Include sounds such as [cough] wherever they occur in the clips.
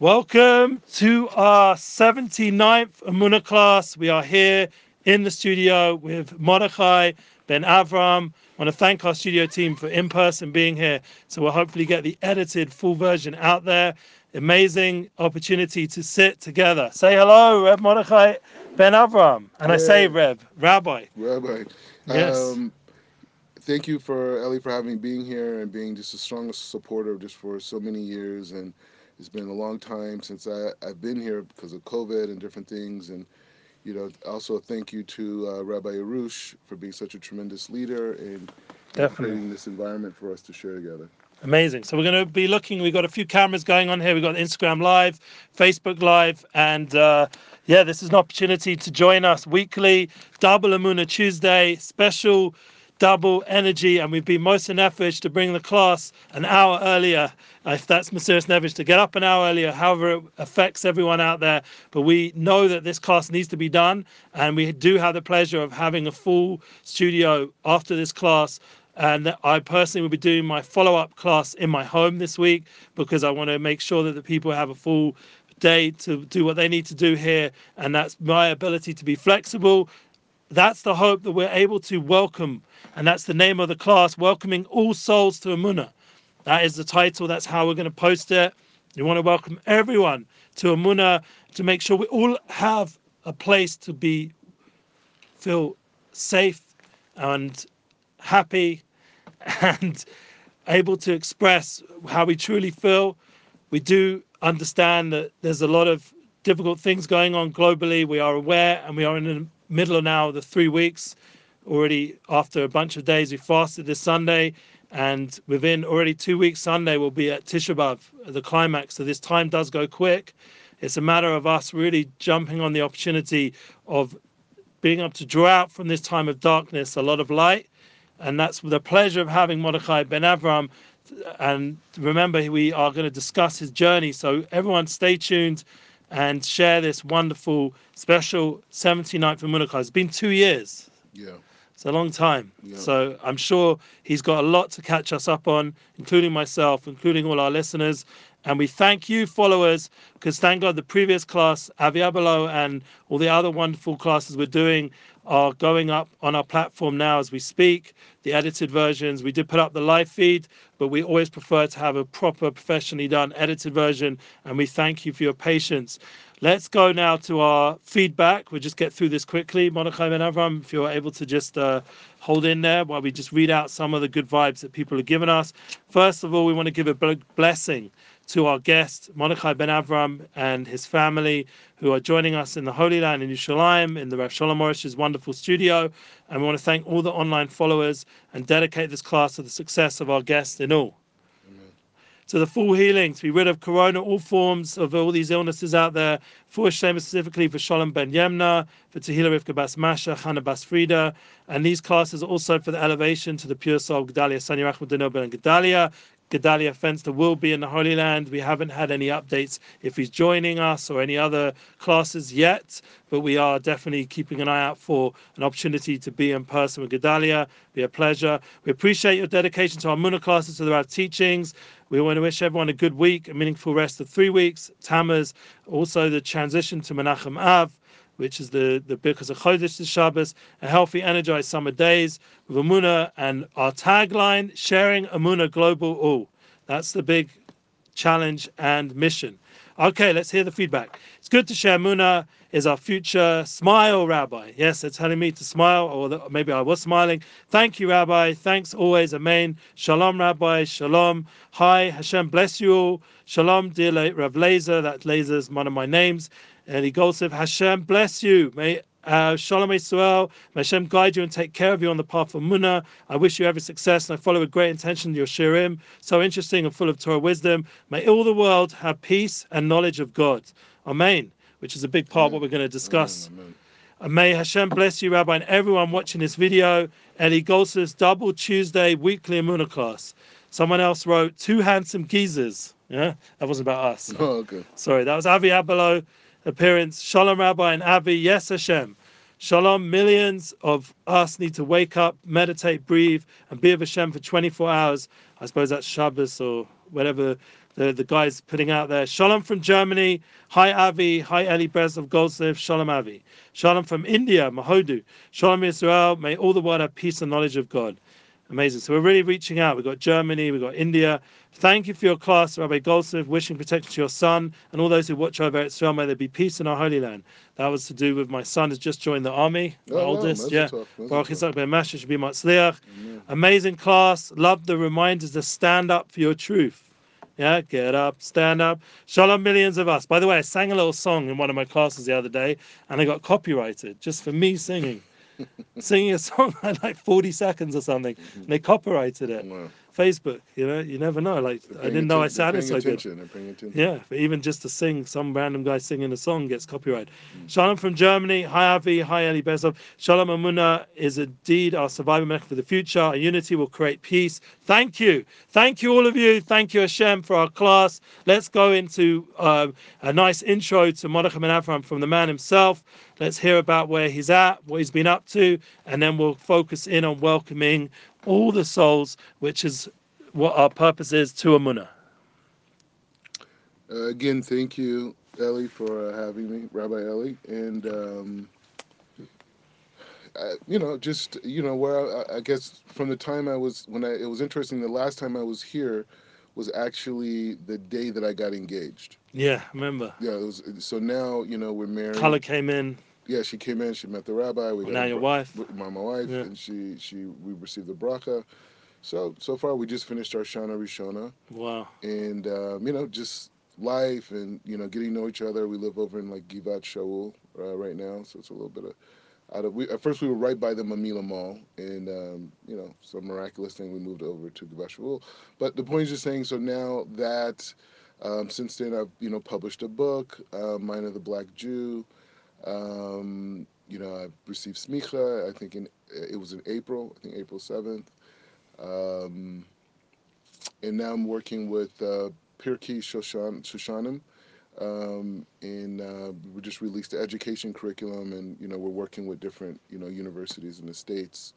Welcome to our 79th Amuna class. We are here in the studio with Mordechai Ben Avram. I want to thank our studio team for in person being here. So we'll hopefully get the edited full version out there. Amazing opportunity to sit together. Say hello, Reb Mordechai Ben Avram. And I say Reb, Rabbi. Rabbi. Yes. Um, thank you for Ellie for having me being here and being just a strongest supporter just for so many years and it's been a long time since I, I've been here because of COVID and different things. And, you know, also thank you to uh, Rabbi Arush for being such a tremendous leader and Definitely. creating this environment for us to share together. Amazing. So we're going to be looking. We've got a few cameras going on here. We've got Instagram Live, Facebook Live, and uh, yeah, this is an opportunity to join us weekly. Double Amuna Tuesday, special double energy, and we've been most in effort to bring the class an hour earlier. If that's Mesirus Nefesh, to get up an hour earlier, however it affects everyone out there. But we know that this class needs to be done, and we do have the pleasure of having a full studio after this class. And I personally will be doing my follow up class in my home this week because I want to make sure that the people have a full day to do what they need to do here. And that's my ability to be flexible. That's the hope that we're able to welcome and that's the name of the class, Welcoming All Souls to Amuna. That is the title, that's how we're going to post it. We want to welcome everyone to Amuna to make sure we all have a place to be, feel safe and happy [laughs] and able to express how we truly feel. We do understand that there's a lot of difficult things going on globally. We are aware and we are in the middle of now the three weeks already after a bunch of days. We fasted this Sunday, and within already two weeks, Sunday we'll be at Tisha the climax. So this time does go quick. It's a matter of us really jumping on the opportunity of being able to draw out from this time of darkness a lot of light. And that's the pleasure of having Mordechai Ben Avram. And remember, we are going to discuss his journey. So everyone stay tuned and share this wonderful, special 79th of Mordechai. It's been two years. Yeah. It's a long time. Yeah. So I'm sure he's got a lot to catch us up on, including myself, including all our listeners. And we thank you, followers, because thank God the previous class, Aviabalo, and all the other wonderful classes we're doing are going up on our platform now as we speak. The edited versions, we did put up the live feed, but we always prefer to have a proper, professionally done edited version. And we thank you for your patience. Let's go now to our feedback. We'll just get through this quickly. Mordechai Ben Avram, if you're able to just uh, hold in there while we just read out some of the good vibes that people have given us. First of all, we want to give a blessing to our guest, Mordechai Ben Avram, and his family, who are joining us in the Holy Land in Yerushalayim, in the Rav Shalom Arush's wonderful studio. And we want to thank all the online followers and dedicate this class to the success of our guest in all to the full healing, to be rid of corona, all forms of all these illnesses out there. For Shlema specifically for Shalom Ben Yemna, for Tehila Rivka Bas Masha, Hannah Bas Frida, and these classes also for the elevation to the pure soul, Gedalia Sani Rachmud and Gedalia, Gedalia Fenster will be in the Holy Land. We haven't had any updates if he's joining us or any other classes yet, but we are definitely keeping an eye out for an opportunity to be in person with Gedalia. Be a pleasure. We appreciate your dedication to our Muna classes, to our teachings. We want to wish everyone a good week, a meaningful rest of three weeks. Tammuz, also the transition to Menachem Av which is the the Birkas of Chodesh Shabbos, a healthy, energized summer days with Amuna, and our tagline: sharing Amuna global all. That's the big challenge and mission. Okay, let's hear the feedback. It's good to share Muna is our future smile rabbi. Yes, they're telling me to smile, or maybe I was smiling. Thank you, Rabbi. Thanks always. Amen. Shalom, Rabbi. Shalom. Hi, Hashem bless you all. Shalom, dear Rav Laser. That Laser is one of my names. And he goes with Hashem bless you. May uh, Shalom Yisrael. May Hashem guide you and take care of you on the path of Munah. I wish you every success and I follow with great intention your shiurim. So interesting and full of Torah wisdom. May all the world have peace and knowledge of God. Amen. Which is a big part of what we're going to discuss. Amen. And may Hashem bless you, Rabbi, and everyone watching this video. Eli Goldsmith's Double Tuesday Weekly Amunah class. Someone else wrote, Two handsome geezers. Yeah, that wasn't about us. Oh, [laughs] okay. Sorry, that was Avi Abelo appearance. Shalom, Rabbi and Avi. Yes, Hashem. Shalom. Millions of us need to wake up, meditate, breathe, and be of Hashem for 24 hours. I suppose that's Shabbos or whatever the, the guys putting out there. Shalom from Germany. Hi Avi. Hi Eli Brez of Goldsmith. Shalom Avi. Shalom from India, Mahodu. Shalom Israel. May all the world have peace and knowledge of God. Amazing. So we're really reaching out. We've got Germany, we've got India. Thank you for your class, Rabbi Goldsmith, wishing protection to your son and all those who watch over Israel. May there be peace in our Holy Land. That was to do with my son has just joined the army, my Oh, oldest. Yeah. Baruch. Yitzhak ben Mashiach should be Matzliach. Amazing class. Love the reminders to stand up for your truth. Yeah, get up, stand up. Shalom, millions of us. By the way, I sang a little song in one of my classes the other day, and I got copyrighted just for me singing. Singing a song [laughs] like 40 seconds or something. And they copyrighted it. Wow. Facebook, you know, you never know. Like, I didn't know I sounded so good. attention. They're paying attention. Yeah, but even just to sing, some random guy singing a song gets copyright. Mm. Shalom from Germany. Hi Avi. Hi Eli Bezov. Shalom Amuna is indeed our survival method for the future. Our unity will create peace. Thank you. Thank you, all of you. Thank you, Hashem, for our class. Let's go into um, a nice intro to Mordechai Ben Avram from the man himself. Let's hear about where he's at, what he's been up to, and then we'll focus in on welcoming all the souls, which is what our purpose is to Amuna. Uh, again, thank you, Ellie, for uh, having me, Rabbi Ellie, and um, I, you know, just you know, where I, I guess from the time I was when I it was interesting. The last time I was here was actually the day that I got engaged. Yeah, remember. Yeah, it was. So now you know we're married. Color came in. Yeah, she came in. She met the rabbi. We got now your wife. my, my wife, Yeah. and she she we received the bracha. So so far we just finished our Shana Rishona, Wow. and um, you know just life and you know getting to know each other. We live over in like Givat Shaul uh, right now, so it's a little bit of out of. We, at first we were right by the Mamila Mall, and um, you know some miraculous thing we moved over to Givat Shaul. But the point is just saying. So now that um, since then I've you know published a book, uh, Mine of the Black Jew. Um, you know, I received smicha. I think in it was in April. I think April seventh. Um, and now I'm working with uh, Pirchei Shoshan, Shoshanim. Um, and uh, we just released the education curriculum, and you know we're working with different you know universities in the states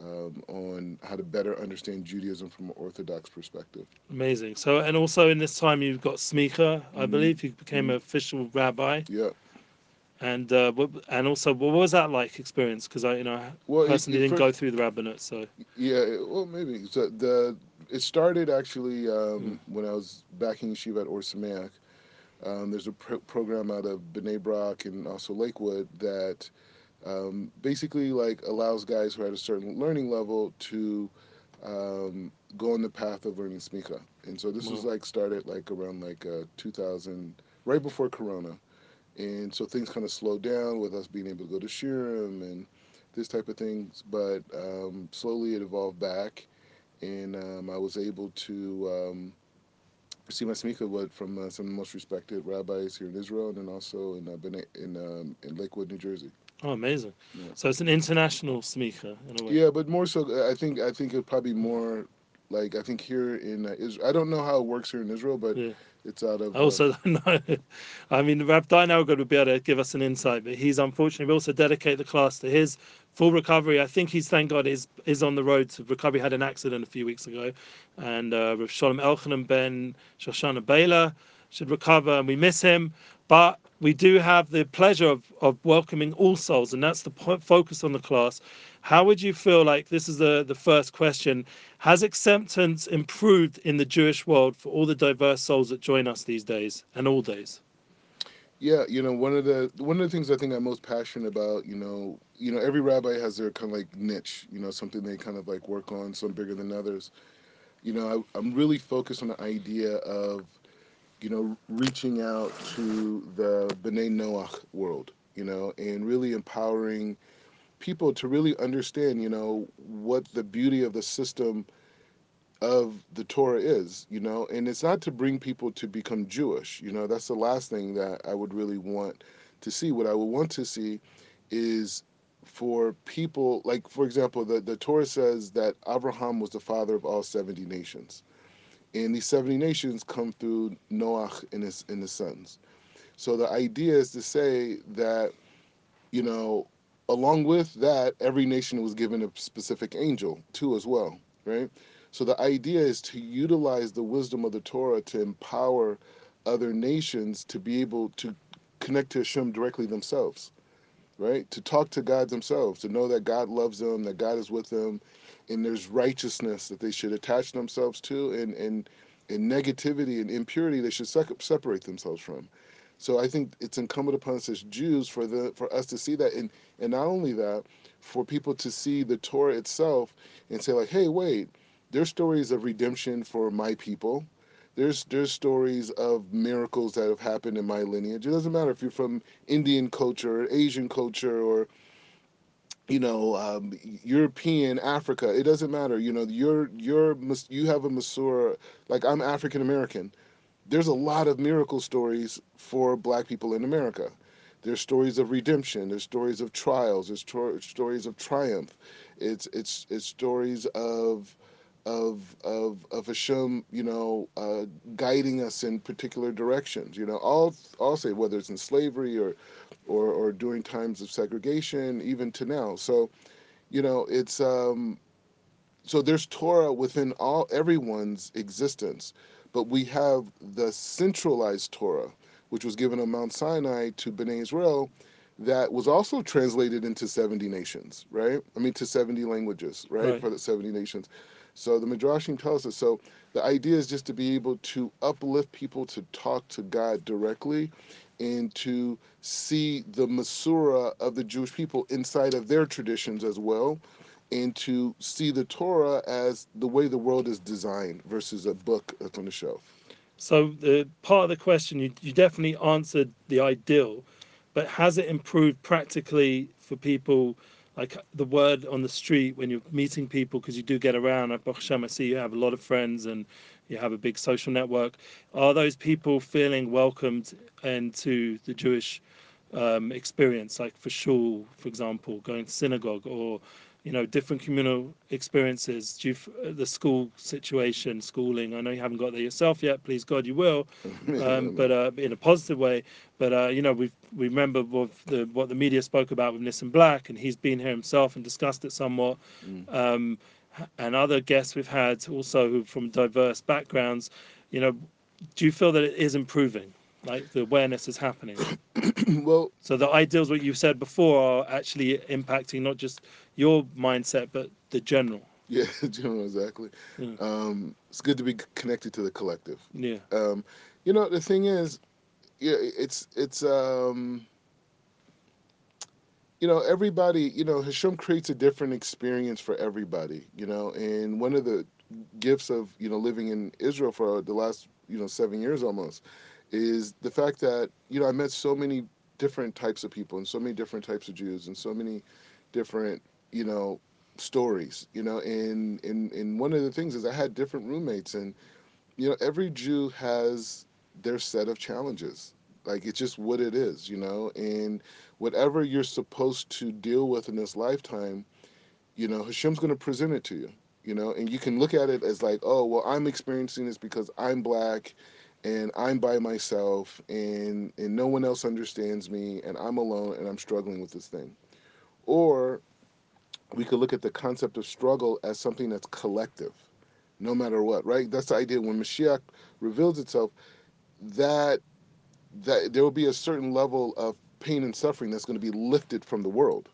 um, on how to better understand Judaism from an Orthodox perspective. Amazing. So, and also in this time, you've got Smicha, I Mhm. believe. You became Mhm. an official rabbi, Yeah. And uh, what, and also, what was that like experience? Because I, you know, Well, personally it didn't fir- go through the rabbinate, so Yeah, well, maybe. So the it started actually um, Mm. when I was back in yeshiva at Or Sameach. Um, there's a pro- program out of Bnei Brak and also Lakewood that um, basically like allows guys who are at a certain learning level to um, go on the path of learning smicha. And so this was like started like around like uh, 2000, right before Corona. And so things kind of slowed down with us being able to go to shiurim and this type of things. But um, slowly it evolved back, and um, I was able to um, receive my smicha from uh, some of the most respected rabbis here in Israel, and then also in uh, in, um, in Lakewood, New Jersey. oh, amazing. Yeah. So it's an international Smicha in a way. Yeah, but more so, I think I think it probably more like I think here in uh, Israel. I don't know how it works here in Israel, but Yeah. it's out of. I also [laughs] don't know. I mean, Rab Dynelgod would be able to give us an insight, but he's unfortunately we also dedicate the class to his full recovery. I think he's thank God is is on the road to recovery. Had an accident a few weeks ago, and uh, Rav Shalom Elchanan Ben Shoshana Baylor should recover, and we miss him. But we do have the pleasure of, of welcoming all souls, and that's the po- focus on the class. How would you feel like this is the, the first question? Has acceptance improved in the Jewish world for all the diverse souls that join us these days and all days? Yeah, you know, one of the one of the things I think I'm most passionate about, you know, you know, every rabbi has their kind of like niche, you know, something they kind of like work on, some bigger than others. You know, I, I'm really focused on the idea of, you know, reaching out to the B'nai Noach world, you know, and really empowering people to really understand, you know, what the beauty of the system of the Torah is, you know, and it's not to bring people to become Jewish, you know, that's the last thing that I would really want to see. What I would want to see is for people, like, for example, the, the Torah says that Abraham was the father of all 70 nations. And these 70 nations come through Noach and his, and his sons. So the idea is to say that, you know, along with that, every nation was given a specific angel too, as well, right? So the idea is to utilize the wisdom of the Torah to empower other nations to be able to connect to Hashem directly themselves, right? To talk to God themselves, to know that God loves them, that God is with them, and there's righteousness that they should attach themselves to, and and and negativity and impurity they should separate themselves from. So I think it's incumbent upon us as Jews for the for us to see that, and and not only that, for people to see the Torah itself and say like, hey, wait, there's stories of redemption for my people. There's there's stories of miracles that have happened in my lineage. It doesn't matter if you're from Indian culture, or Asian culture, or you know um, European Africa. It doesn't matter. You know you're you're you have a Masura like I'm African American. There's a lot of miracle stories for Black people in America. There's stories of redemption. There's stories of trials. There's tro- stories of triumph. It's it's it's stories of of of of Hashem, you know, uh, guiding us in particular directions. You know, all I'll say whether it's in slavery or, or or during times of segregation, even to now. So, you know, it's um, so there's Torah within all everyone's existence, but we have the centralized Torah, which was given on Mount Sinai to Bnei Israel, that was also translated into 70 nations, right? I mean, to 70 languages, right? Right. For the 70 nations. So the Midrashim tells us. So the idea is just to be able to uplift people to talk to God directly and to see the Masura of the Jewish people inside of their traditions as well and to see the Torah as the way the world is designed versus a book that's on the shelf. So the part of the question you, you definitely answered the ideal, but has it improved practically for people like the word on the street when you're meeting people because you do get around at Hashem, I see you have a lot of friends and you have a big social network. Are those people feeling welcomed into the Jewish um, experience, like for shul, for example, going to synagogue, or you know, different communal experiences? Do f- the school situation, schooling? I know you haven't got there yourself yet. Please God, you will, [laughs] um, but uh, in a positive way. But uh, you know, we we remember what the what the media spoke about with Nissim Black, and he's been here himself and discussed it somewhat. Mm. Um, and other guests we've had also from diverse backgrounds. You know, do you feel that it is improving? Like the awareness is happening. [coughs] well, So the ideals, what you've said before, are actually impacting not just your mindset, but the general. yeah, [laughs] the General, exactly. Mm. Um, it's good to be connected to the collective. Yeah. Um, you know, the thing is, yeah, it's it's um, you know everybody. You know, Hashem creates a different experience for everybody. You know, and one of the gifts of you know living in Israel for the last you know seven years almost is the fact that you know I met so many different types of people and so many different types of Jews and so many different you know stories you know and and and one of the things is I had different roommates and you know every Jew has their set of challenges. Like it's just what it is you know and whatever you're supposed to deal with in this lifetime you know Hashem's going to present it to you you know and you can look at it as like oh well i'm experiencing this because i'm black and i'm by myself and and no one else understands me and i'm alone and i'm struggling with this thing. Or we could look at the concept of struggle as something that's collective no matter what right? That's the idea. When mashiach reveals itself that that there will be a certain level of pain and suffering that's going to be lifted from the world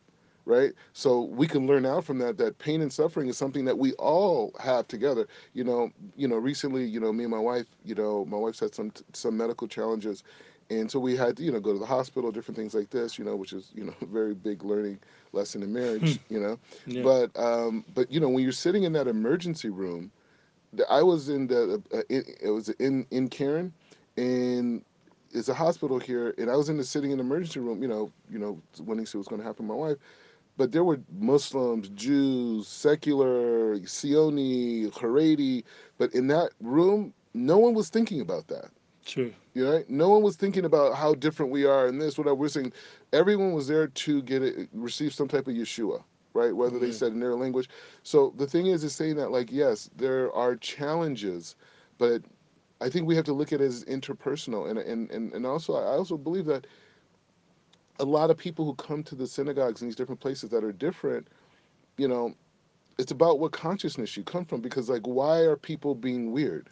right? So we can learn out from that that pain and suffering is something that we all have together. You know you know recently you know me and my wife you know my wife's had some some medical challenges. And so we had to you know go to the hospital different things like this you know which is you know a [laughs] very big learning lesson in marriage you know? Yeah. but um but you know when you're sitting in that emergency room i was in the uh, in, it was in in karen and it's a hospital here and i was in the sitting in the emergency room you know you know to see what's going to happen to my wife but there were Muslims, Jews, secular, Sioni, Haredi, but in that room, no one was thinking about that. True. You know, right? no one was thinking about how different we are and this, whatever. We're saying everyone was there to get it, receive some type of Yeshua, right? Whether they said in their language. So the thing is, is saying that like yes, there are challenges, but I think we have to look at it as interpersonal, and and and, and also I also believe that a lot of people who come to the synagogues in these different places that are different, you know, it's about what consciousness you come from because like why are people being weird?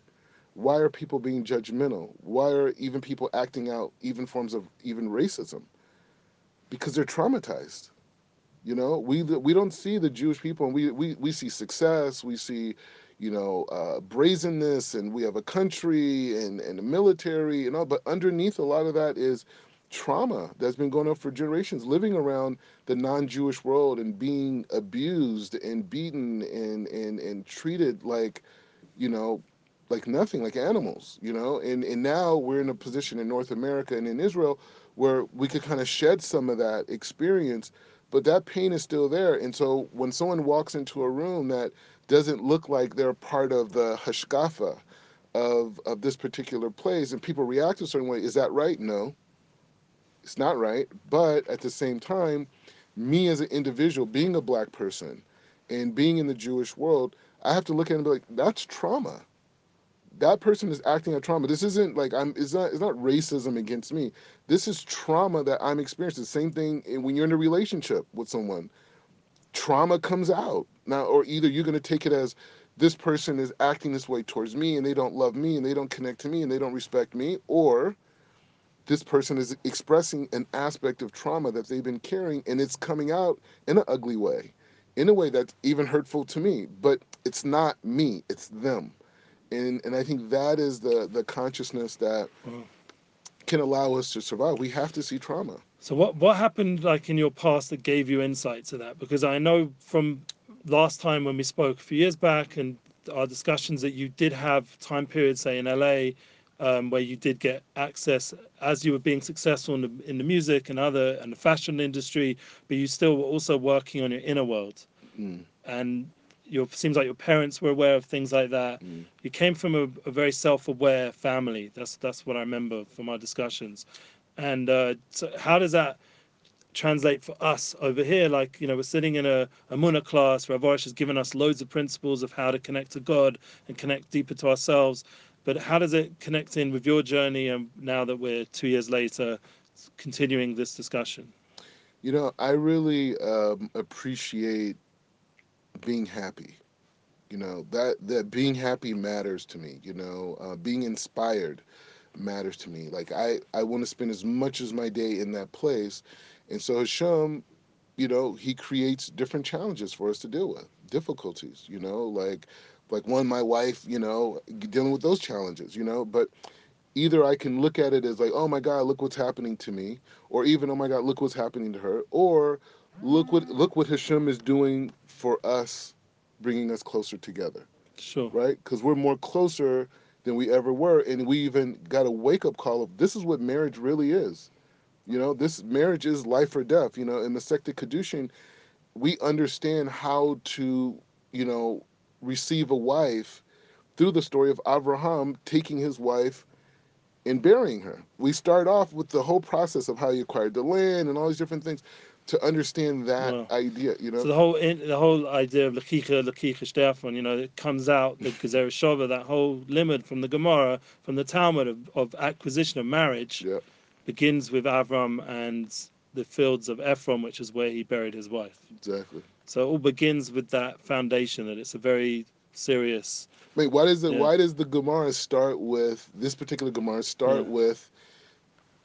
Why are people being judgmental? Why are even people acting out even forms of even racism? Because they're traumatized you know? We we don't see the jewish people and we we, we see success we see you know uh, brazenness and we have a country and and a military and all but underneath a lot of that is trauma that's been going on for generations living around the non-jewish world and being abused and beaten and and and treated like you know like nothing like animals you know? And and now we're in a position in north america and in israel where we could kind of shed some of that experience but that pain is still there. And so when someone walks into a room that doesn't look like they're part of the hashkafa of of this particular place and people react a certain way is that right? No it's not right. But at the same time, me as an individual, being a black person and being in the Jewish world, I have to look at it and be like, that's trauma. That person is acting out trauma. This isn't like I'm. It's not. It's not racism against me. This is trauma that I'm experiencing. Same thing when you're in a relationship with someone. Trauma comes out now, or either you're going to take it as this person is acting this way towards me, and they don't love me, and they don't connect to me, and they don't respect me, or this person is expressing an aspect of trauma that they've been carrying and it's coming out in an ugly way in a way that's even hurtful to me but it's not me it's them and and i think that is the the consciousness that Wow. can allow us to survive we have to see trauma So what what happened like in your past that gave you insight to that? Because I know from last time when we spoke a few years back and our discussions that you did have time periods, say in LA, um, where you did get access as you were being successful in the, in the music and other and the fashion industry, but you still were also working on your inner world. mm, And your seems like your parents were aware of things like that. mm, You came from a, a very self-aware family. That's that's what I remember from our discussions. And uh, so how does that translate for us over here? Like you know, we're sitting in a, a Muna class. Rav Arush has given us loads of principles of how to connect to God and connect deeper to ourselves. But how does it connect in with your journey? And now that we're two years later, continuing this discussion. you know i really um, appreciate being happy you know that that being happy matters to me you know uh, being inspired matters to me like i i want to spend as much as my day in that place and so hashem you know he creates different challenges for us to deal with difficulties you know like like one my wife you know dealing with those challenges you know but either i can look at it as like oh my god look what's happening to me or even oh my god look what's happening to her or look what look what hashem is doing for us bringing us closer together Sure. right? Because we're more closer than we ever were and we even got a wake-up call of this is what marriage really is you know? This marriage is life or death you know? In the sect of kedushin we understand how to you know receive a wife through the story of abraham taking his wife and burying her we start off with the whole process of how he acquired the land and all these different things to understand that Wow. idea you know So the whole in, the whole idea of lakicha lakicha stefan, you know, it comes out the [laughs] Gezer Shova, that whole limit from the Gemara, from the Talmud of, of acquisition of marriage, yeah begins with Avram and the fields of Ephron, which is where he buried his wife. exactly So it all begins with that foundation that it's a very serious. Wait, why does the Yeah. why does the Gemara start with this particular Gemara start Yeah. with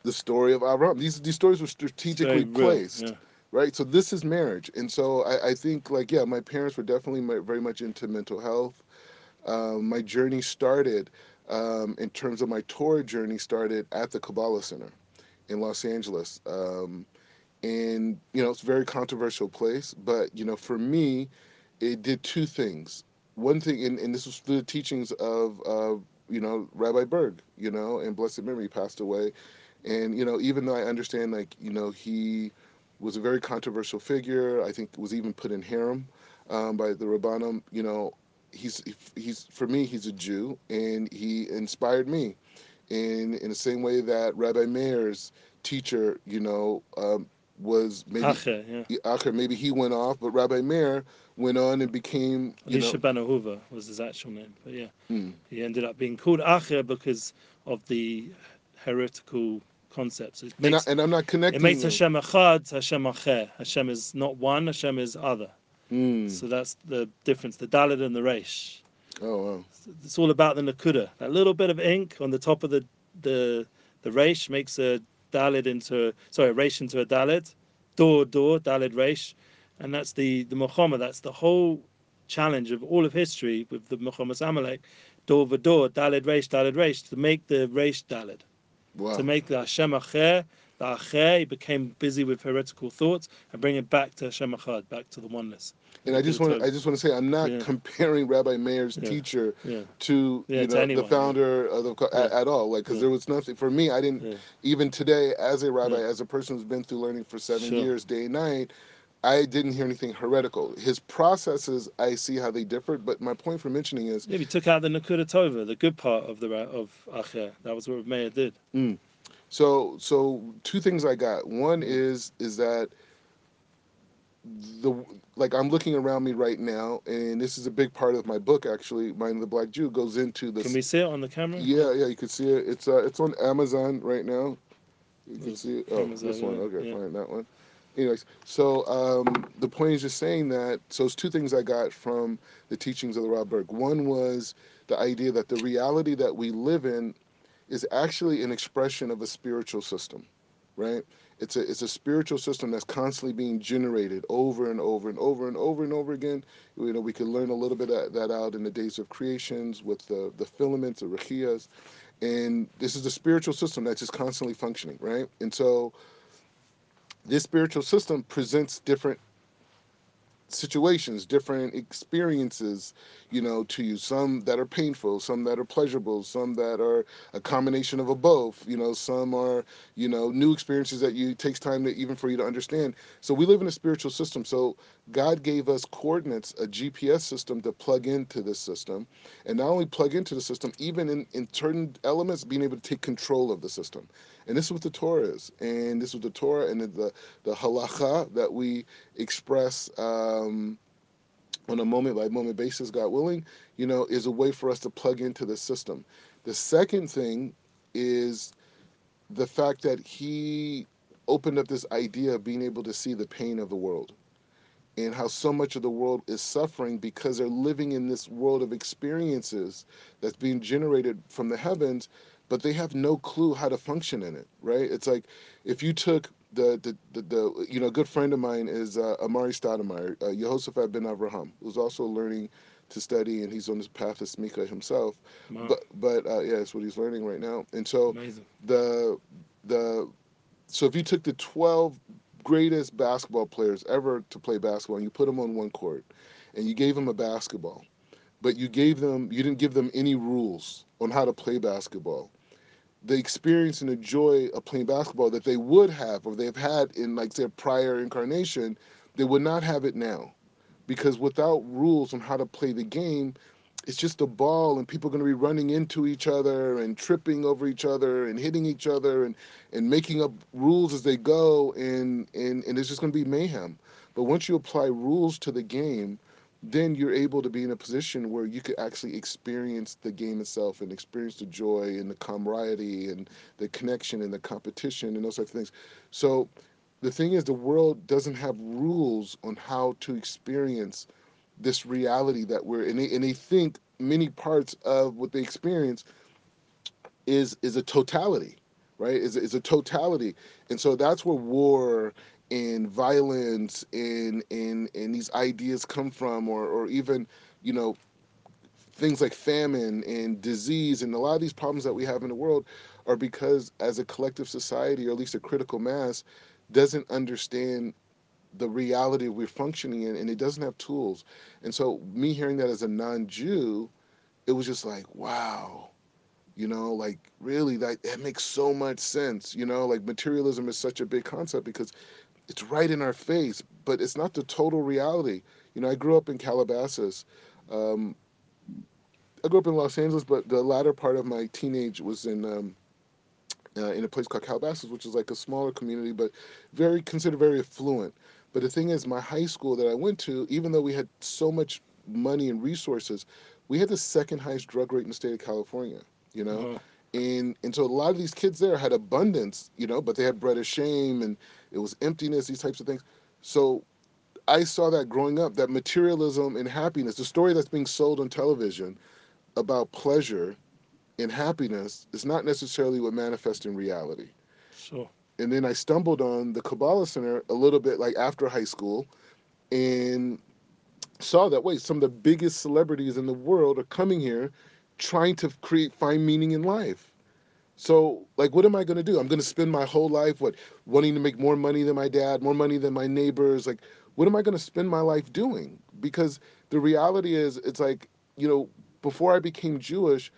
the story of Abraham? These these stories were strategically real, placed, Yeah. right? So this is marriage, and so I, I think like yeah, my parents were definitely my, very much into mental health. Um, my journey started um, in terms of my Torah journey started at the Kabbalah Center in Los Angeles. Um, and you know it's a very controversial place but you know for me it did two things. One thing and, and this was through the teachings of uh, you know rabbi berg you know and blessed memory passed away. And you know even though i understand like you know he was a very controversial figure i think was even put in harem um, by the rabbanim you know he's he's for me he's a jew and he inspired me. In in the same way that rabbi Meir's teacher you know um, was maybe Acher, yeah. he- Acher, maybe he went off, but Rabbi Meir went on and became, Elisha ben Avuyah was his actual name, but yeah, mm, he ended up being called Acher because of the heretical concepts. It and, I, I'm not connecting. it makes. Hashem Echad, Hashem Acher. Hashem is not one, Hashem is other. Mm. So that's the difference, the Dalet and the Resh. Oh wow. It's all about the Nakuda. That little bit of ink on the top of the the the Resh makes a Dalet into sorry, a Resh into a Dalet. Door, door, Dalet Resh. And that's the, the Muhammad, that's the whole challenge of all of history with the Muhammad Amalek. Door, door, Dalet Resh, Dalet Resh, to make the Resh Dalet. Wow. To make the Hashem Acher, the Acher, became busy with heretical thoughts and bring it back to Hashem Echad, back to the oneness. and I just want to I just want to say I'm not Yeah. comparing Rabbi Meir's Yeah. teacher Yeah. to you to know the anyone, yeah. founder of the at, at all like because there was nothing for me I didn't even today as a rabbi as a person who's been through learning for seven Sure. years day and night I didn't hear anything heretical his processes I see how they differed but my point for mentioning is Yeah, he took out the Nakuda Tova, the good part of the of Acher. That was what Meir did. Mm. So so two things I got. One is is that the like I'm looking around me right now, and this is a big part of my book actually. Mine the Black Jew goes into this. Can we see it on the camera? Yeah, yeah, you can see it. It's uh, it's on Amazon right now. You can see it. Oh, Amazon, this one. Okay, yeah. fine, that one. Anyways, so um, the point is just saying that. So it's two things I got from the teachings of the Rav Berg. One was the idea that the reality that we live in is actually an expression of a spiritual system, right? It's a it's a spiritual system that's constantly being generated over and over and over and over and over again. You know, we could learn a little bit of that out in the days of creations with the the filaments, the rechias, and this is a spiritual system that's just constantly functioning, right? And so this spiritual system presents different situations, different experiences, you know, to you. Some that are painful, some that are pleasurable, some that are a combination of a both. You know, some are, you know, new experiences that you takes time to even for you to understand. So we live in a spiritual system. So God gave us coordinates, a GPS system to plug into this system, and not only plug into the system, even in in certain elements, being able to take control of the system. And this is what the Torah is, and this is the Torah and the the halacha that we express um, on a moment by moment basis, God willing, you know, is a way for us to plug into the system. The second thing is the fact that he opened up this idea of being able to see the pain of the world and how so much of the world is suffering because they're living in this world of experiences that's being generated from the heavens but they have no clue how to function in it right? It's like if you took the the, the, the you know a good friend of mine is uh, Amar'e Stoudemire, uh, Yehoshaphat ben Avraham who's also learning to study and he's on this path of Smika himself. Wow, but but uh, yeah that's what he's learning right now. And so amazing. the the so if you took the 12 greatest basketball players ever to play basketball and you put them on one court and you gave them a basketball but you gave them you didn't give them any rules on how to play basketball the experience and the joy of playing basketball that they would have or they've had in like their prior incarnation they would not have it now. Because without rules on how to play the game it's just a ball and people are going to be running into each other and tripping over each other and hitting each other and, and making up rules as they go and, and, and it's just going to be mayhem. But once you apply rules to the game then you're able to be in a position where you could actually experience the game itself and experience the joy and the camaraderie and the connection and the competition and those types of things. So the thing is the world doesn't have rules on how to experience this reality that we're in and they think many parts of what they experience is is a totality right? Is, is a totality. And so that's where war and violence and and and these ideas come from or or even you know things like famine and disease and a lot of these problems that we have in the world are because as a collective society or at least a critical mass doesn't understand the reality we're functioning in and it doesn't have tools. And so me hearing that as a non-jew it was just like wow you know like really that that makes so much sense you know like materialism is such a big concept because it's right in our face but it's not the total reality you know i grew up in calabasas um, i grew up in los angeles but the latter part of my teenage was in um, uh, in a place called Calabasas, which is like a smaller community, but very considered very affluent. But the thing is, my high school that I went to, even though we had so much money and resources, we had the second highest drug rate in the state of California. You know, Wow. and and so a lot of these kids there had abundance, you know, but they had bread of shame and it was emptiness, these types of things. So I saw that growing up, that materialism and happiness, the story that's being sold on television about pleasure and happiness is not necessarily what manifests in reality. Sure. And then I stumbled on the Kabbalah Center a little bit like after high school and saw that wait, some of the biggest celebrities in the world are coming here trying to create find meaning in life. So, like, what am I going to do? I'm going to spend my whole life, what, wanting to make more money than my dad, more money than my neighbors. Like, what am I going to spend my life doing? Because the reality is, it's like, you know, before I became Jewish,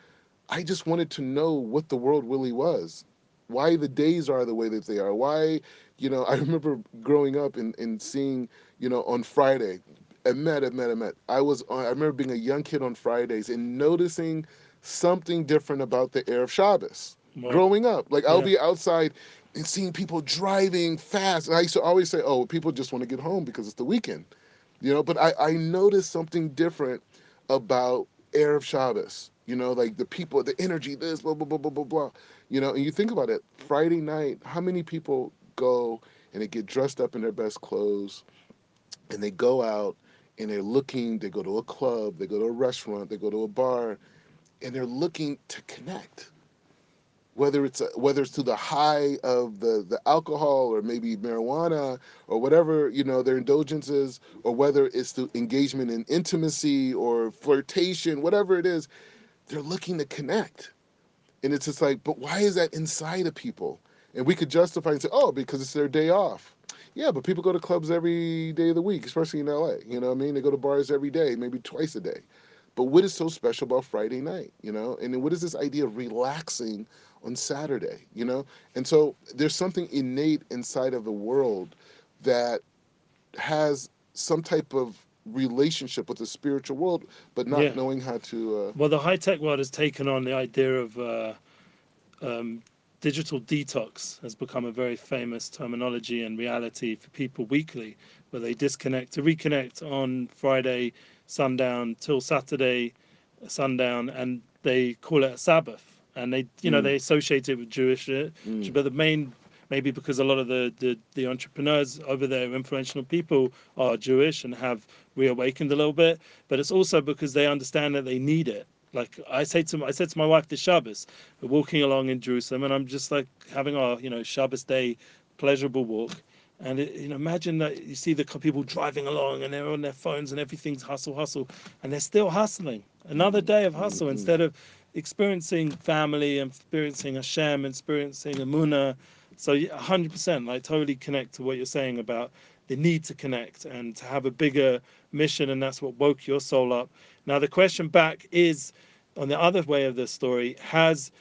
I just wanted to know what the world really was, why the days are the way that they are, why, you know, [laughs] I remember growing up and, and seeing, you know, on Friday, Emet, Emet, Met, I met. I was on, I remember being a young kid on Fridays and noticing something different about the air of Shabbos Well, growing up. Like I'll Yeah. be outside and seeing people driving fast. And I used to always say, oh, people just want to get home because it's the weekend. You know, but I, I noticed something different about air of Shabbos. You know, like the people, the energy, this, blah, blah, blah, blah, blah, blah. You know, and you think about it, Friday night, how many people go and they get dressed up in their best clothes and they go out and they're looking, they go to a club, they go to a restaurant, they go to a bar, and they're looking to connect. Whether it's a, whether it's to the high of the the alcohol or maybe marijuana or whatever you know their indulgences, or whether it's to engagement in intimacy or flirtation whatever it is they're looking to connect. And it's just like but why is that inside of people? And we could justify and say oh because it's their day off yeah but people go to clubs every day of the week especially in la you know what i mean? They go to bars every day maybe twice a day. But what is so special about friday night you know? And then what is this idea of relaxing on saturday you know? And so there's something innate inside of the world that has some type of relationship with the spiritual world but not Yeah. knowing how to uh, Well, the high tech world has taken on the idea of uh, um, digital detox has become a very famous terminology and reality for people weekly, where they disconnect to reconnect on Friday sundown till Saturday sundown, and they call it a Sabbath. And they, you know, Mm. they associate it with Jewish, uh, mm, but the main maybe because a lot of the, the the entrepreneurs over there influential people are jewish and have reawakened a little bit but it's also because they understand that they need it like i say to i said to my wife this shabbos we're walking along in jerusalem and i'm just like having our you know shabbos day pleasurable walk and it, you know imagine that you see the people driving along and they're on their phones and everything's hustle hustle and they're still hustling another day of hustle Mhm. instead of experiencing family and experiencing Hashem, experiencing Amuna. So 100%, like totally connect to what you're saying about the need to connect and to have a bigger mission, and that's what woke your soul up. Now the question back is, on the other way of the story, has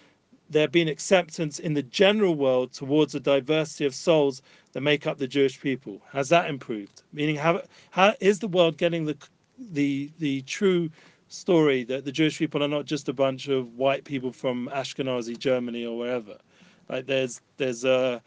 there been acceptance in the general world towards the diversity of souls that make up the Jewish people? Has that improved? Meaning, how, how is the world getting the the the true story that the Jewish people are not just a bunch of white people from Ashkenazi Germany or wherever? Like there's there's a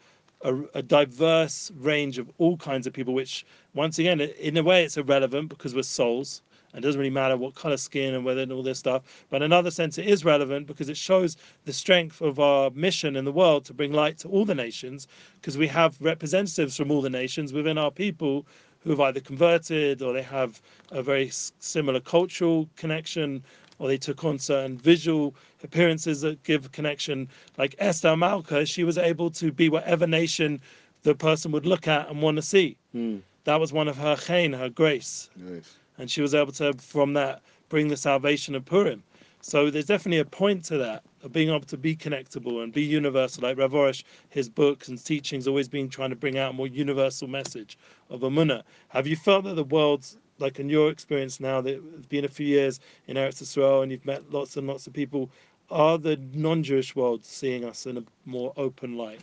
a, a diverse range of all kinds of people, which once again, in a way, it's irrelevant because we're souls. And it doesn't really matter what color skin and whether and all this stuff. But in another sense, it is relevant because it shows the strength of our mission in the world to bring light to all the nations, because we have representatives from all the nations within our people who have either converted or they have a very similar cultural connection or they took on certain visual appearances that give connection. Like Esther Malka, she was able to be whatever nation the person would look at and want to see. mm, That was one of her chein, her grace nice and she was able to from that bring the salvation of Purim. So there's definitely a point to that of being able to be connectable and be universal. Like Rav Arush, his books and teachings always been trying to bring out a more universal message of Amunah. Have you felt that the world's like in your experience now that it's been a few years in Eretz Israel and you've met lots and lots of people, are the non-Jewish world seeing us in a more open light?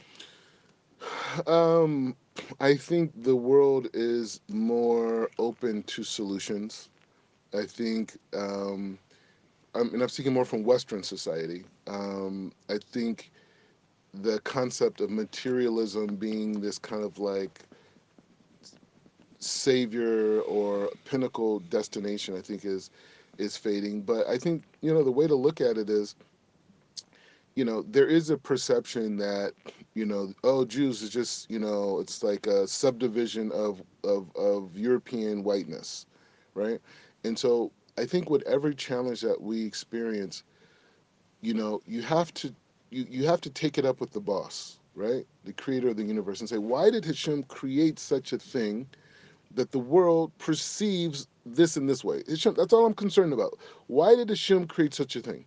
Um, I think the world is more open to solutions. I think, um, I'm, and I'm speaking more from Western society. Um, I think the concept of materialism being this kind of like savior or pinnacle destination, I think is is fading. But I think you know the way to look at it is you know, there is a perception that, you know, oh, Jews is just, you know, it's like a subdivision of of of European whiteness, right? And so I think with every challenge that we experience, you know, you have to you, you have to take it up with the boss, right? The creator of the universe and say, why did Hashem create such a thing that the world perceives this in this way? Hashem, that's all I'm concerned about. Why did Hashem create such a thing?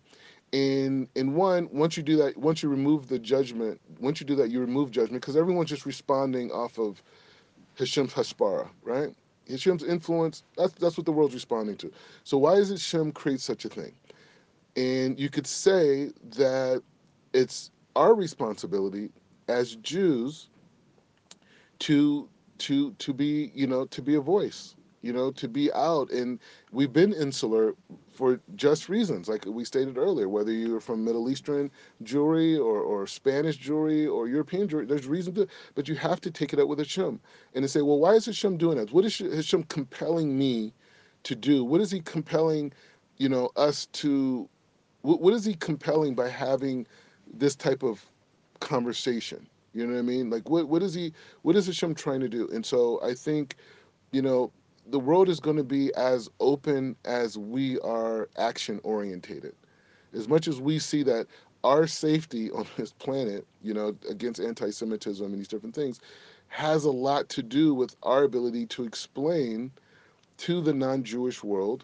And in one, once you do that, once you remove the judgment, once you do that, you remove judgment because everyone's just responding off of Hashem's Hashpara, right? Hashem's influence, that's that's what the world's responding to. So why does Hashem create such a thing? And you could say that it's our responsibility as Jews to to to be you know to be a voice you know to be out. And we've been insular for just reasons like we stated earlier whether you're from middle eastern Jewry or, or spanish Jewry or european Jewry there's reason to but you have to take it up with hashem. And to say well why is hashem doing that? What is hashem compelling me to do? What is he compelling you know us to what, what is he compelling by having this type of conversation you know what I mean? Like, what what is he? What is Hashem trying to do? And so I think, you know, the world is going to be as open as we are action orientated. As much as we see that our safety [laughs] on this planet, you know, against anti-Semitism and these different things, has a lot to do with our ability to explain to the non-Jewish world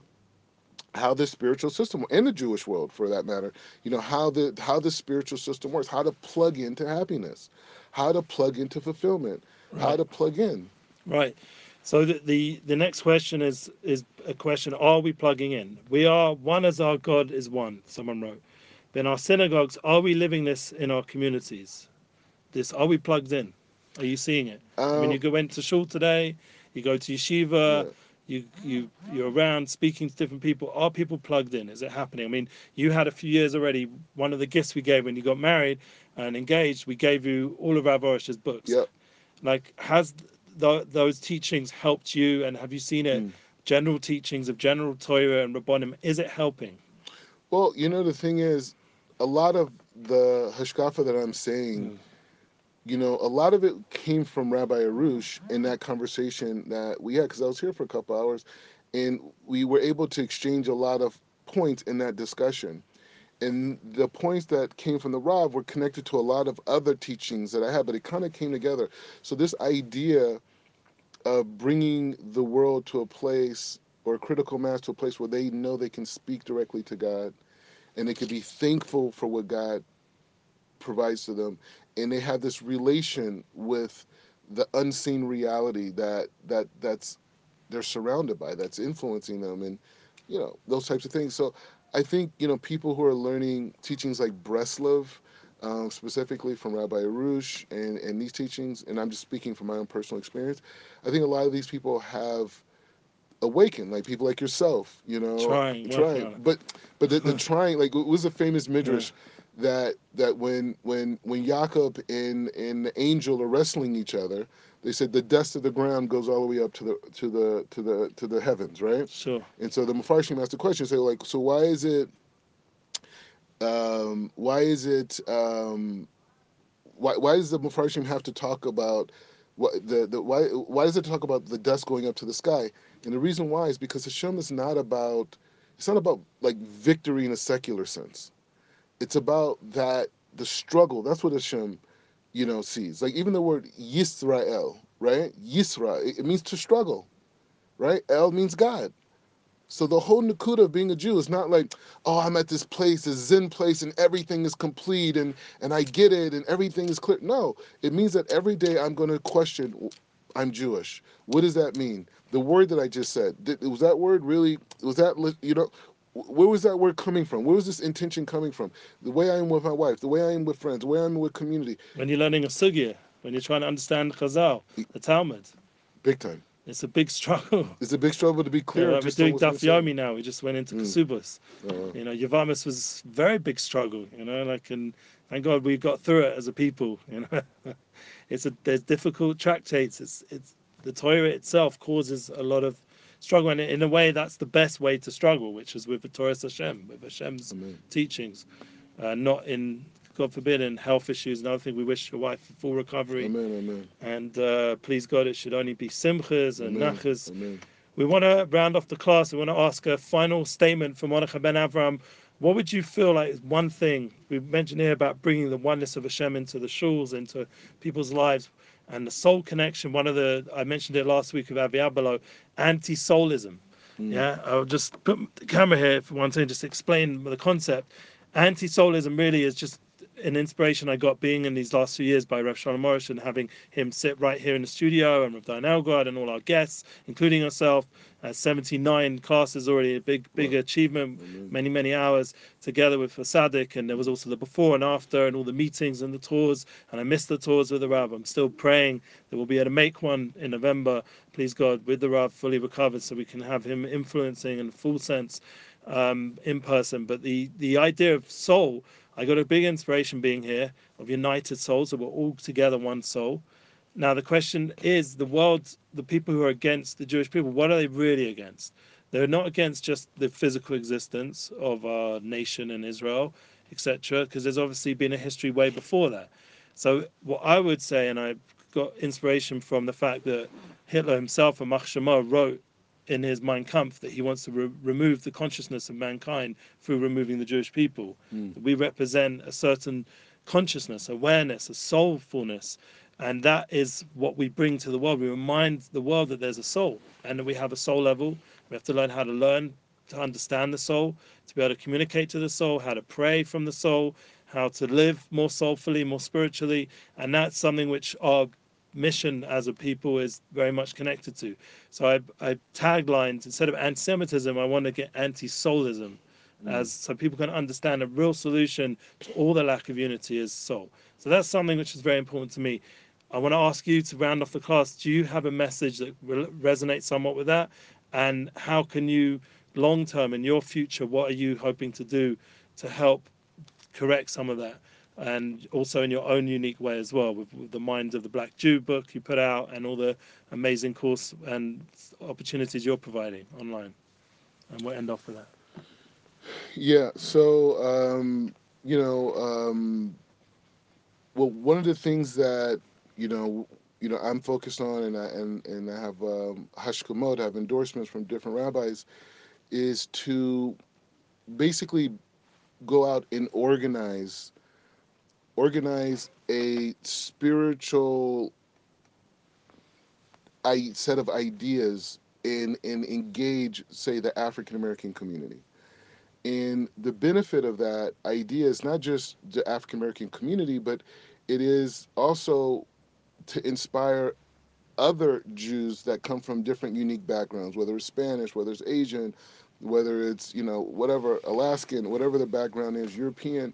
how the spiritual system and the Jewish world for that matter, you know, how the how the spiritual system works, how to plug into happiness, how to plug into fulfillment, right. how to plug in. Right. So the, the the next question is is a question: Are we plugging in? We are one as our God is one. Someone wrote. Then our synagogues, are we living this in our communities? This are we plugged in? Are you seeing it? Um, I mean, you go went to shul today, you go to yeshiva. Yeah you you you're around speaking to different people are people plugged in is it happening i mean you had a few years already one of the gifts we gave when you got married and engaged we gave you all of Rav Arush's books yep. like has the, those teachings helped you and have you seen it mm. general teachings of general Torah and Rabbonim is it helping well you know the thing is a lot of the hashkafa that i'm saying mm you know, a lot of it came from Rabbi Arush in that conversation that we had, because I was here for a couple hours, and we were able to exchange a lot of points in that discussion. And the points that came from the Rav were connected to a lot of other teachings that I had, but it kind of came together. So this idea of bringing the world to a place or a critical mass to a place where they know they can speak directly to God and they can be thankful for what God provides to them and they have this relation with the unseen reality that that that's they're surrounded by that's influencing them and you know those types of things so i think you know people who are learning teachings like breslov um, specifically from rabbi arush and and these teachings and i'm just speaking from my own personal experience i think a lot of these people have awakened like people like yourself you know trying trying. but but the, the [laughs] trying like it was a famous midrash yeah that that when when when Jacob and and the angel are wrestling each other, they said the dust of the ground goes all the way up to the to the to the to the heavens, right? Sure. And so the Mepharshim asked the question, say like, so why is it um, why is it um, why why does the Mepharshim have to talk about what the, the why why does it talk about the dust going up to the sky? And the reason why is because Hashem is not about it's not about like victory in a secular sense it's about that the struggle. That's what Hashem, you know, sees. Like even the word Yisrael, right? Yisra, it, it means to struggle, right? El means God. So the whole nakuda of being a Jew is not like, oh, I'm at this place, this Zen place, and everything is complete, and and I get it, and everything is clear. No, it means that every day I'm going to question, I'm Jewish. What does that mean? The word that I just said, was that word really? Was that you know? Where was that word coming from? Where was this intention coming from? The way I am with my wife, the way I am with friends, the way I am with community. When you're learning a sugya, when you're trying to understand Chazal, the Talmud. Big time. It's a big struggle. It's a big struggle to be clear. Yeah, we're doing Daf Yomi now. We just went into mm. Kesubos. Uh-huh. You know, Yevamos was very big struggle. You know, like and thank God we got through it as a people. You know, [laughs] it's a there's difficult tractates. It's it's the Torah itself causes a lot of struggle. And in a way, that's the best way to struggle, which is with the Torah Hashem, with Hashem's Amen. teachings, uh, not in God forbid, and health issues. Another thing, we wish your wife full recovery. Amen. Amen. And uh, please God, it should only be simchas and Amen. nachas. Amen. We want to round off the class. We want to ask a final statement from Mordechai Ben Avram. What would you feel like is one thing we mentioned here about bringing the oneness of Hashem into the shuls, into people's lives, and the soul connection? One of the I mentioned it last week with Avi Abelo, anti-soulism. Mm. Yeah, I'll just put the camera here for one thing, just explain the concept. Anti-soulism really is just an inspiration I got being in these last few years by Rav Shalom Arush and having him sit right here in the studio and Rev Diane Elgard and all our guests, including yourself. Uh, 79 classes already, a big, big Wow. achievement. Amen. Many, many hours together with Fasadik, and there was also the before and after, and all the meetings and the tours. And I missed the tours with the Rav. I'm still praying that we'll be able to make one in November, please God, with the Rav fully recovered, so we can have him influencing in full sense um, in person. But the the idea of soul, I got a big inspiration being here of united souls, that we're all together one soul. Now the question is, the world, the people who are against the Jewish people, what are they really against? They're not against just the physical existence of our nation and Israel, etc., because there's obviously been a history way before that. So what I would say, and I got inspiration from the fact that Hitler himself, a Shema, wrote in his Mein Kampf that he wants to re- remove the consciousness of mankind through removing the Jewish people. Mm. We represent a certain consciousness, awareness, a soulfulness, and that is what we bring to the world. We remind the world that there's a soul and that we have a soul level. We have to learn how to learn to understand the soul, to be able to communicate to the soul, how to pray from the soul, how to live more soulfully, more spiritually, and that's something which our mission as a people is very much connected to. So I, I taglines instead of anti-Semitism, I want to get anti-soulism, mm. as so people can understand a real solution to all the lack of unity is soul. So that's something which is very important to me. I want to ask you to round off the class. Do you have a message that re- resonates somewhat with that? And how can you, long term in your future, what are you hoping to do to help correct some of that? And also in your own unique way as well, with, with the Mind of the Black Jew book you put out and all the amazing course and opportunities you're providing online. And we'll end off with that. Yeah. So, um, you know, um, well, one of the things that you know, you know, I'm focused on, and I and and I have um, I have endorsements from different rabbis, is to basically go out and organize, organize a spiritual I, set of ideas and and engage, say, the African American community. And the benefit of that idea is not just the African American community, but it is also to inspire other Jews that come from different unique backgrounds, whether it's Spanish, whether it's Asian, whether it's, you know, whatever, Alaskan, whatever the background is, European,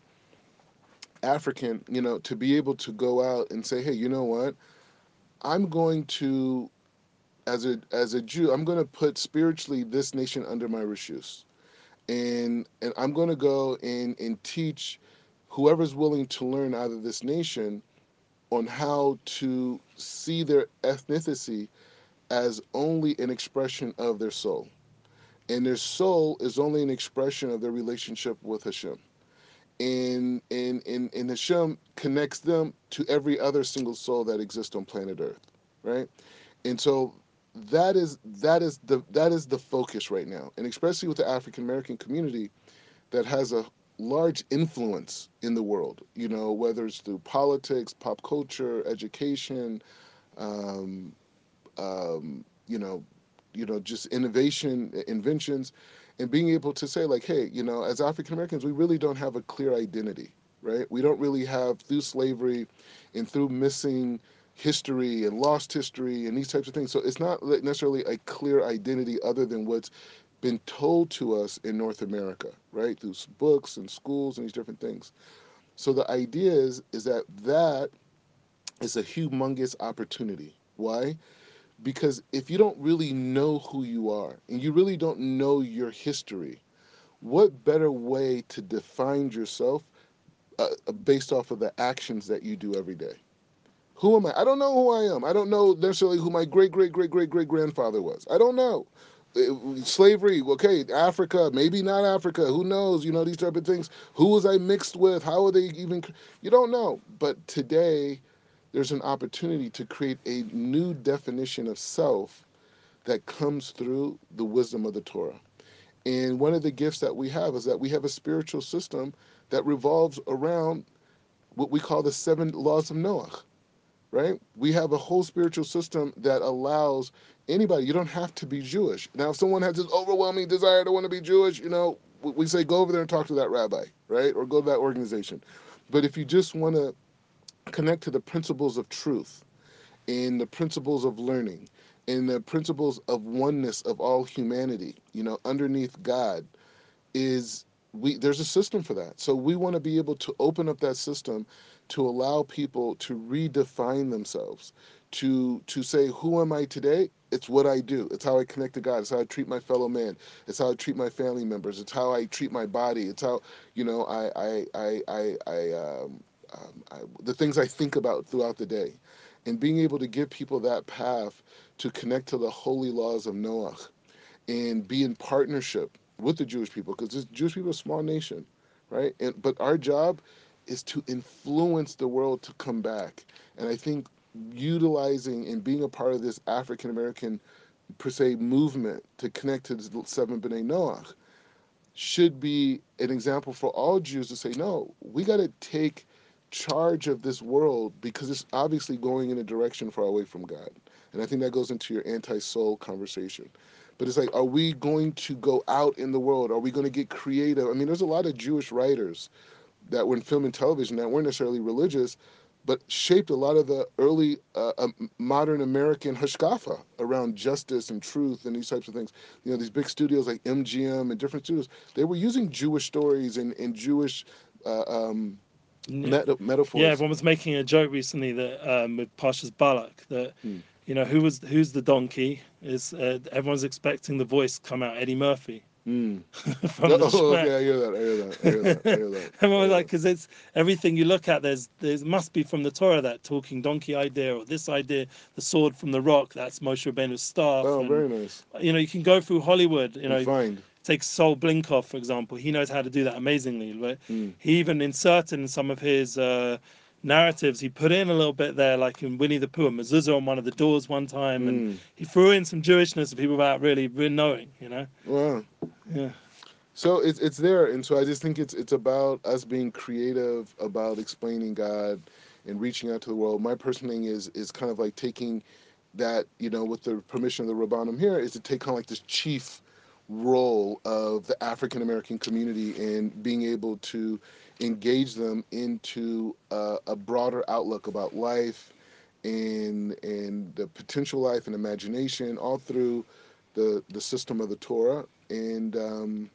African, you know, to be able to go out and say, hey, you know what? I'm going to, as a as a Jew, I'm going to put spiritually this nation under my rishus and and I'm going to go and and teach whoever's willing to learn out of this nation on how to see their ethnicity as only an expression of their soul. And their soul is only an expression of their relationship with Hashem. And, and, and, and Hashem connects them to every other single soul that exists on planet Earth, right? And so that is that is the that is the focus right now, and especially with the African American community that has a large influence in the world. You know, whether it's through politics, pop culture, education, um, um, you know, you know, just innovation, inventions, and being able to say like, hey, you know, as African Americans, we really don't have a clear identity, right? We don't really have through slavery and through missing history and lost history and these types of things. So it's not necessarily a clear identity other than what's been told to us in North America, right? Through books and schools and these different things. So the idea is is that that is a humongous opportunity. Why? Because if you don't really know who you are and you really don't know your history, what better way to define yourself uh, based off of the actions that you do every day? Who am I? I don't know who I am. I don't know necessarily who my great great great great great grandfather was. I don't know. it- slavery okay africa maybe not africa who knows you know these type of things who was i mixed with how are they even you don't know but today there's an opportunity to create a new definition of self that comes through the wisdom of the torah and one of the gifts that we have is that we have a spiritual system that revolves around what we call the seven laws of noah right? We have a whole spiritual system that allows anybody, you don't have to be Jewish. Now, if someone has this overwhelming desire to want to be Jewish, you know, we say go over there and talk to that rabbi, right? Or go to that organization. But if you just want to connect to the principles of truth and the principles of learning and the principles of oneness of all humanity, you know, underneath God, is we there's a system for that. So we want to be able to open up that system to allow people to redefine themselves, to to say who am I today? It's what I do. It's how I connect to God. It's how I treat my fellow man. It's how I treat my family members. It's how I treat my body. It's how you know I I I I, I, um, um, I the things I think about throughout the day, and being able to give people that path to connect to the holy laws of Noah and be in partnership with the Jewish people because the Jewish people are a small nation, right? And but our job is to influence the world to come back. And I think utilizing and being a part of this African American per se movement to connect to the seven B'nai Noah should be an example for all Jews to say, no, we got to take charge of this world because it's obviously going in a direction far away from God. And I think that goes into your anti soul conversation. But it's like, are we going to go out in the world? Are we going to get creative? I mean, there's a lot of Jewish writers that were in film and television that weren't necessarily religious, but shaped a lot of the early uh, um, modern American hashkafa around justice and truth and these types of things. You know, these big studios like MGM and different studios, they were using Jewish stories and, and Jewish uh, um, Meta- Yeah, everyone was making a joke recently that um, with Parshas Balak that Hmm. you know who was who's the donkey is uh, everyone's expecting the voice come out Eddie Murphy Mm. [laughs] from the [laughs] Oh, Shrek. okay, I hear that. I hear that. I hear that. I hear that. [laughs] Everyone like, because it's everything you look at. There's there's must be from the Torah that talking donkey idea or this idea, the sword from the rock. That's Moshe Rabbeinu's staff. oh, and, very nice. you know, you can go through Hollywood. You know, find. Take Sol Blinkoff for example. He knows how to do that amazingly. Right? Mm. He even inserted in some of his uh, narratives. He put in a little bit there, like in Winnie the Pooh, a mezuzah on one of the doors one time, and Mm. he threw in some Jewishness to people without really, really knowing. You know. Wow. Yeah. So it's it's there, and so I just think it's it's about us being creative about explaining God and reaching out to the world. My personal thing is is kind of like taking that you know with the permission of the Rabbanim here is to take kind of like this chief role of the African American community and being able to engage them into a, a broader outlook about life and and the potential life and imagination all through the the system of the Torah and. Um,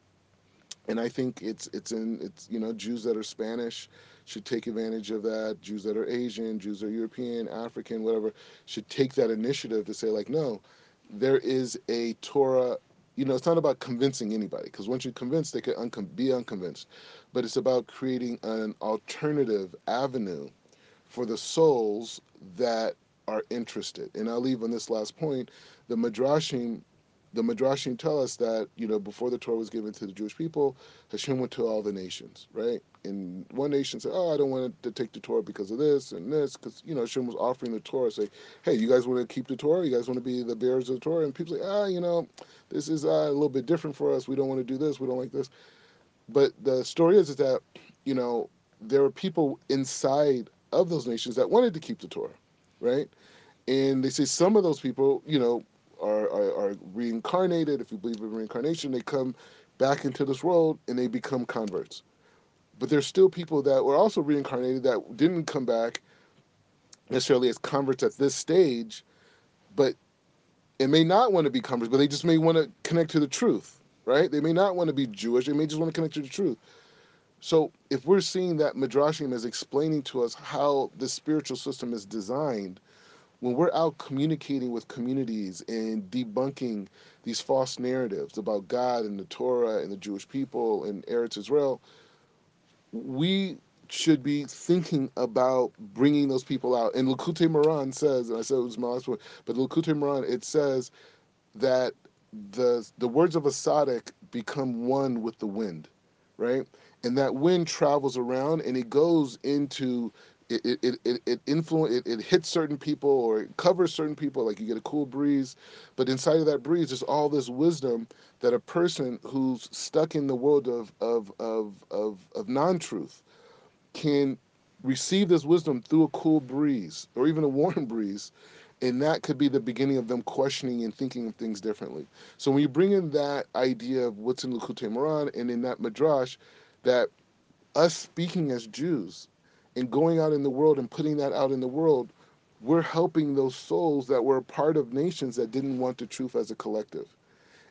and I think it's it's in it's you know Jews that are Spanish should take advantage of that. Jews that are Asian, Jews that are European, African, whatever, should take that initiative to say like, no, there is a Torah. You know, it's not about convincing anybody because once you're convinced, they can uncon- be unconvinced. But it's about creating an alternative avenue for the souls that are interested. And I'll leave on this last point. The Midrashim the Midrashim tell us that you know before the Torah was given to the Jewish people, Hashem went to all the nations, right? And one nation said, "Oh, I don't want to take the Torah because of this and this," because you know Hashem was offering the Torah, say, "Hey, you guys want to keep the Torah? You guys want to be the bearers of the Torah?" And people say, "Ah, you know, this is uh, a little bit different for us. We don't want to do this. We don't like this." But the story is, is that you know there were people inside of those nations that wanted to keep the Torah, right? And they say some of those people, you know, are, are, are reincarnated. If you believe in reincarnation, they come back into this world and they become converts. But there's still people that were also reincarnated that didn't come back necessarily as converts at this stage, but it may not want to be converts, but they just may want to connect to the truth, right? They may not want to be Jewish. They may just want to connect to the truth. So if we're seeing that Midrashim is explaining to us how the spiritual system is designed, when we're out communicating with communities and debunking these false narratives about God and the Torah and the Jewish people and Eretz Israel, we should be thinking about bringing those people out. And Likutei Moharan says, and I said it was my last point, but Likutei Moharan, it says that the the words of a tzaddik become one with the wind, right? And that wind travels around and it goes into it it it it influence it, it hits certain people or it covers certain people like you get a cool breeze but inside of that breeze there's all this wisdom that a person who's stuck in the world of of of of, of non-truth can receive this wisdom through a cool breeze or even a warm [laughs] breeze and that could be the beginning of them questioning and thinking of things differently. So when you bring in that idea of what's in Likutei Moharan and in that midrash that us speaking as Jews and going out in the world and putting that out in the world, we're helping those souls that were a part of nations that didn't want the truth as a collective.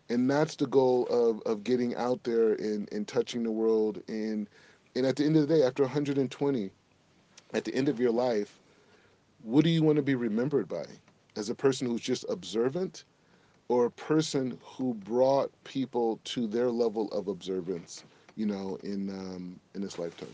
And that's the goal of, of getting out there and, and touching the world. And, and at the end of the day, after 120, at the end of your life, what do you want to be remembered by? As a person who's just observant or a person who brought people to their level of observance, you know, in, um, in this lifetime?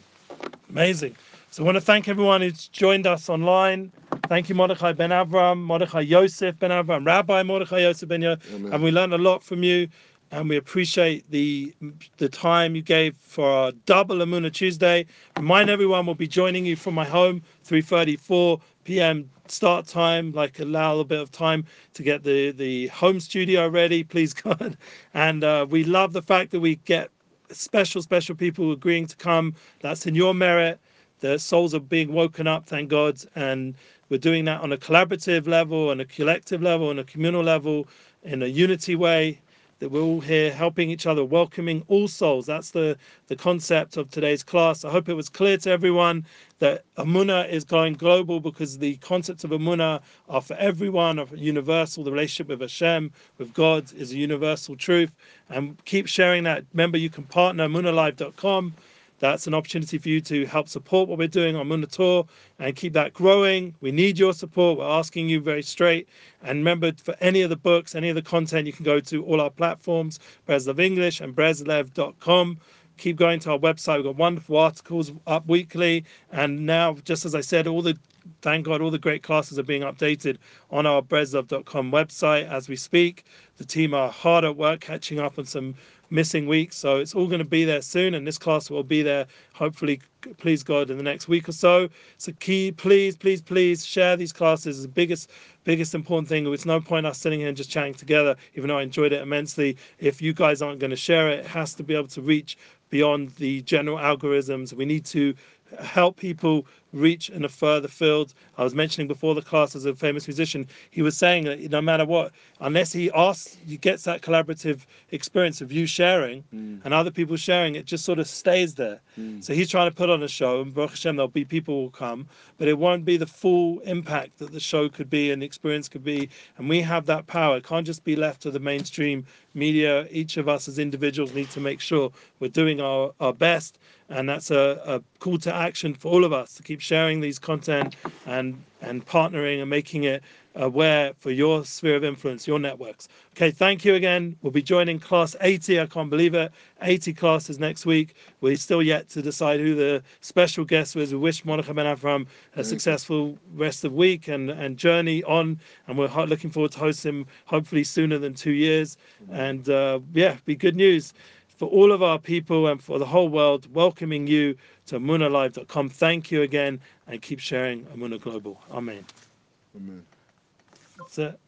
Amazing. So I want to thank everyone who's joined us online. Thank you, Mordechai Ben Avram, Mordechai Yosef Ben Avram, Rabbi Mordechai Yosef Ben Yosef. And we learned a lot from you. And we appreciate the the time you gave for our double Amuna Tuesday. Remind everyone we'll be joining you from my home, 3:34 p.m. start time. Like allow a little bit of time to get the the home studio ready, please [laughs] God. And uh, we love the fact that we get special, special people agreeing to come. That's in your merit. The souls are being woken up, thank God. And we're doing that on a collaborative level, on a collective level, on a communal level, in a unity way that we're all here helping each other, welcoming all souls. That's the, the concept of today's class. I hope it was clear to everyone that Amuna is going global because the concepts of Amuna are for everyone, are universal. The relationship with Hashem, with God, is a universal truth. And keep sharing that. Remember, you can partner amunalive.com that's an opportunity for you to help support what we're doing on Munator and keep that growing. We need your support. We're asking you very straight. And remember, for any of the books, any of the content, you can go to all our platforms, Breslev English and Breslev.com. Keep going to our website. We've got wonderful articles up weekly. And now, just as I said, all the thank God all the great classes are being updated on our Breslev.com website as we speak. The team are hard at work catching up on some missing weeks. So it's all going to be there soon, and this class will be there hopefully, please God, in the next week or so. So key, please, please, please share these classes. The biggest, biggest important thing. It's no point us sitting here and just chatting together, even though I enjoyed it immensely. If you guys aren't going to share it, it has to be able to reach beyond the general algorithms. We need to help people reach in a further field. I was mentioning before the class as a famous musician, he was saying that no matter what, unless he asks, he gets that collaborative experience of you sharing mm. and other people sharing, it just sort of stays there. Mm. So he's trying to put on a show, and Baruch Hashem, there'll be people will come, but it won't be the full impact that the show could be and the experience could be. And we have that power. It can't just be left to the mainstream media. Each of us as individuals need to make sure we're doing our, our best. And that's a, a call to action for all of us to keep keep sharing these content and and partnering and making it aware for your sphere of influence, your networks. Okay, thank you again. We'll be joining class 80. I can't believe it. 80 classes next week. We're still yet to decide who the special guest was. We wish Mordechai Ben Avram a successful rest of week and, and journey on. And we're looking forward to host him hopefully sooner than two years. And uh, yeah, be good news for all of our people and for the whole world, welcoming you to amunalive.com. Thank you again and keep sharing Amuna Global. Amen. Amen. That's it.